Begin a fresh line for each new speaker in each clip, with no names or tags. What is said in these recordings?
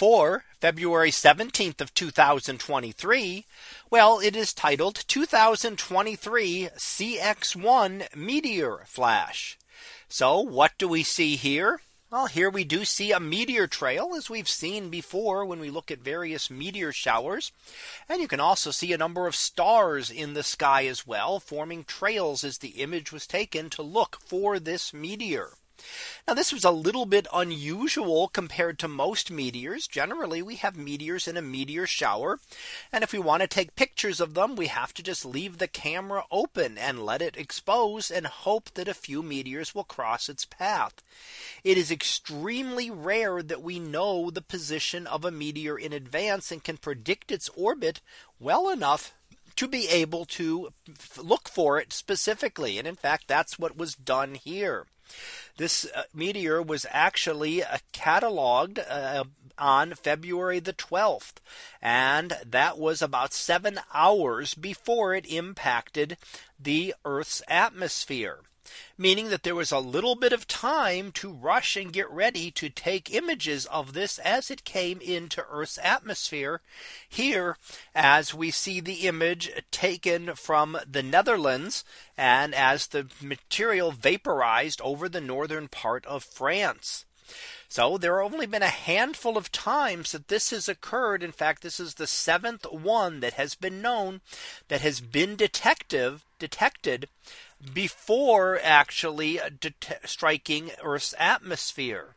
for February 17th of 2023. Well, it is titled 2023 CX1 meteor flash. So what do we see here? Well, here we do see a meteor trail as we've seen before when we look at various meteor showers. And you can also see a number of stars in the sky as well forming trails as the image was taken to look for this meteor. Now this was a little bit unusual compared to most meteors. Generally, we have meteors in a meteor shower. And if we want to take pictures of them, we have to just leave the camera open and let it expose and hope that a few meteors will cross its path. It is extremely rare that we know the position of a meteor in advance and can predict its orbit well enough to be able to look for it specifically. And in fact, that's what was done here. This uh, meteor was actually uh, cataloged uh, on February the 12th. And that was about seven hours before it impacted the Earth's atmosphere meaning that there was a little bit of time to rush and get ready to take images of this as it came into Earth's atmosphere. Here, as we see the image taken from the Netherlands and as the material vaporized over the northern part of France. So there have only been a handful of times that this has occurred. In fact, this is the seventh one that has been known that has been detective detected before actually uh, striking Earth's atmosphere.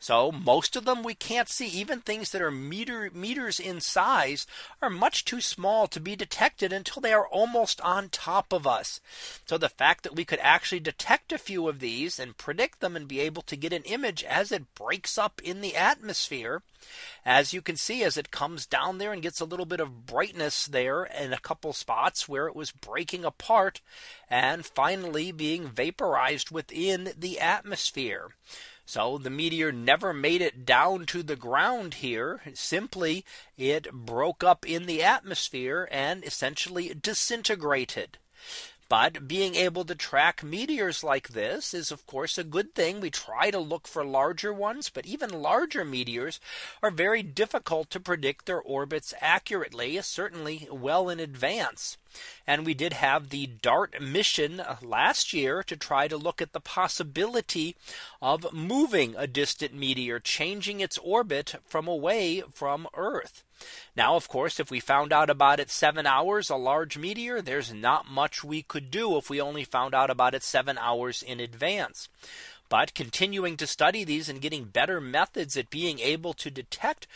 So most of them we can't see even things that are meter meters in size are much too small to be detected until they are almost on top of us. So the fact that we could actually detect a few of these and predict them and be able to get an image as it breaks up in the atmosphere. As you can see as it comes down there and gets a little bit of brightness there in a couple spots where it was breaking apart and finally being vaporized within the atmosphere. So the meteor never made it down to the ground here. Simply it broke up in the atmosphere and essentially disintegrated. But being able to track meteors like this is of course a good thing. We try to look for larger ones, but even larger meteors are very difficult to predict their orbits accurately, certainly well in advance. And we did have the DART mission last year to try to look at the possibility of moving a distant meteor, changing its orbit from away from Earth. Now, of course, if we found out about it seven hours, a large meteor, there's not much we could do if we only found out about it seven hours in advance. But continuing to study these and getting better methods at being able to detect,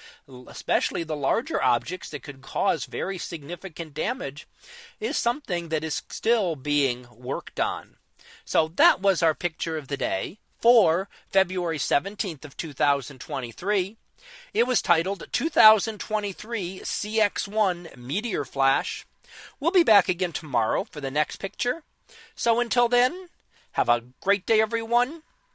especially the larger objects that could cause very significant damage, is something that is still being worked on. So that was our picture of the day for February 17th of 2023. It was titled 2023 CX1 Meteor Flash. We'll be back again tomorrow for the next picture. So until then, have a great day, everyone,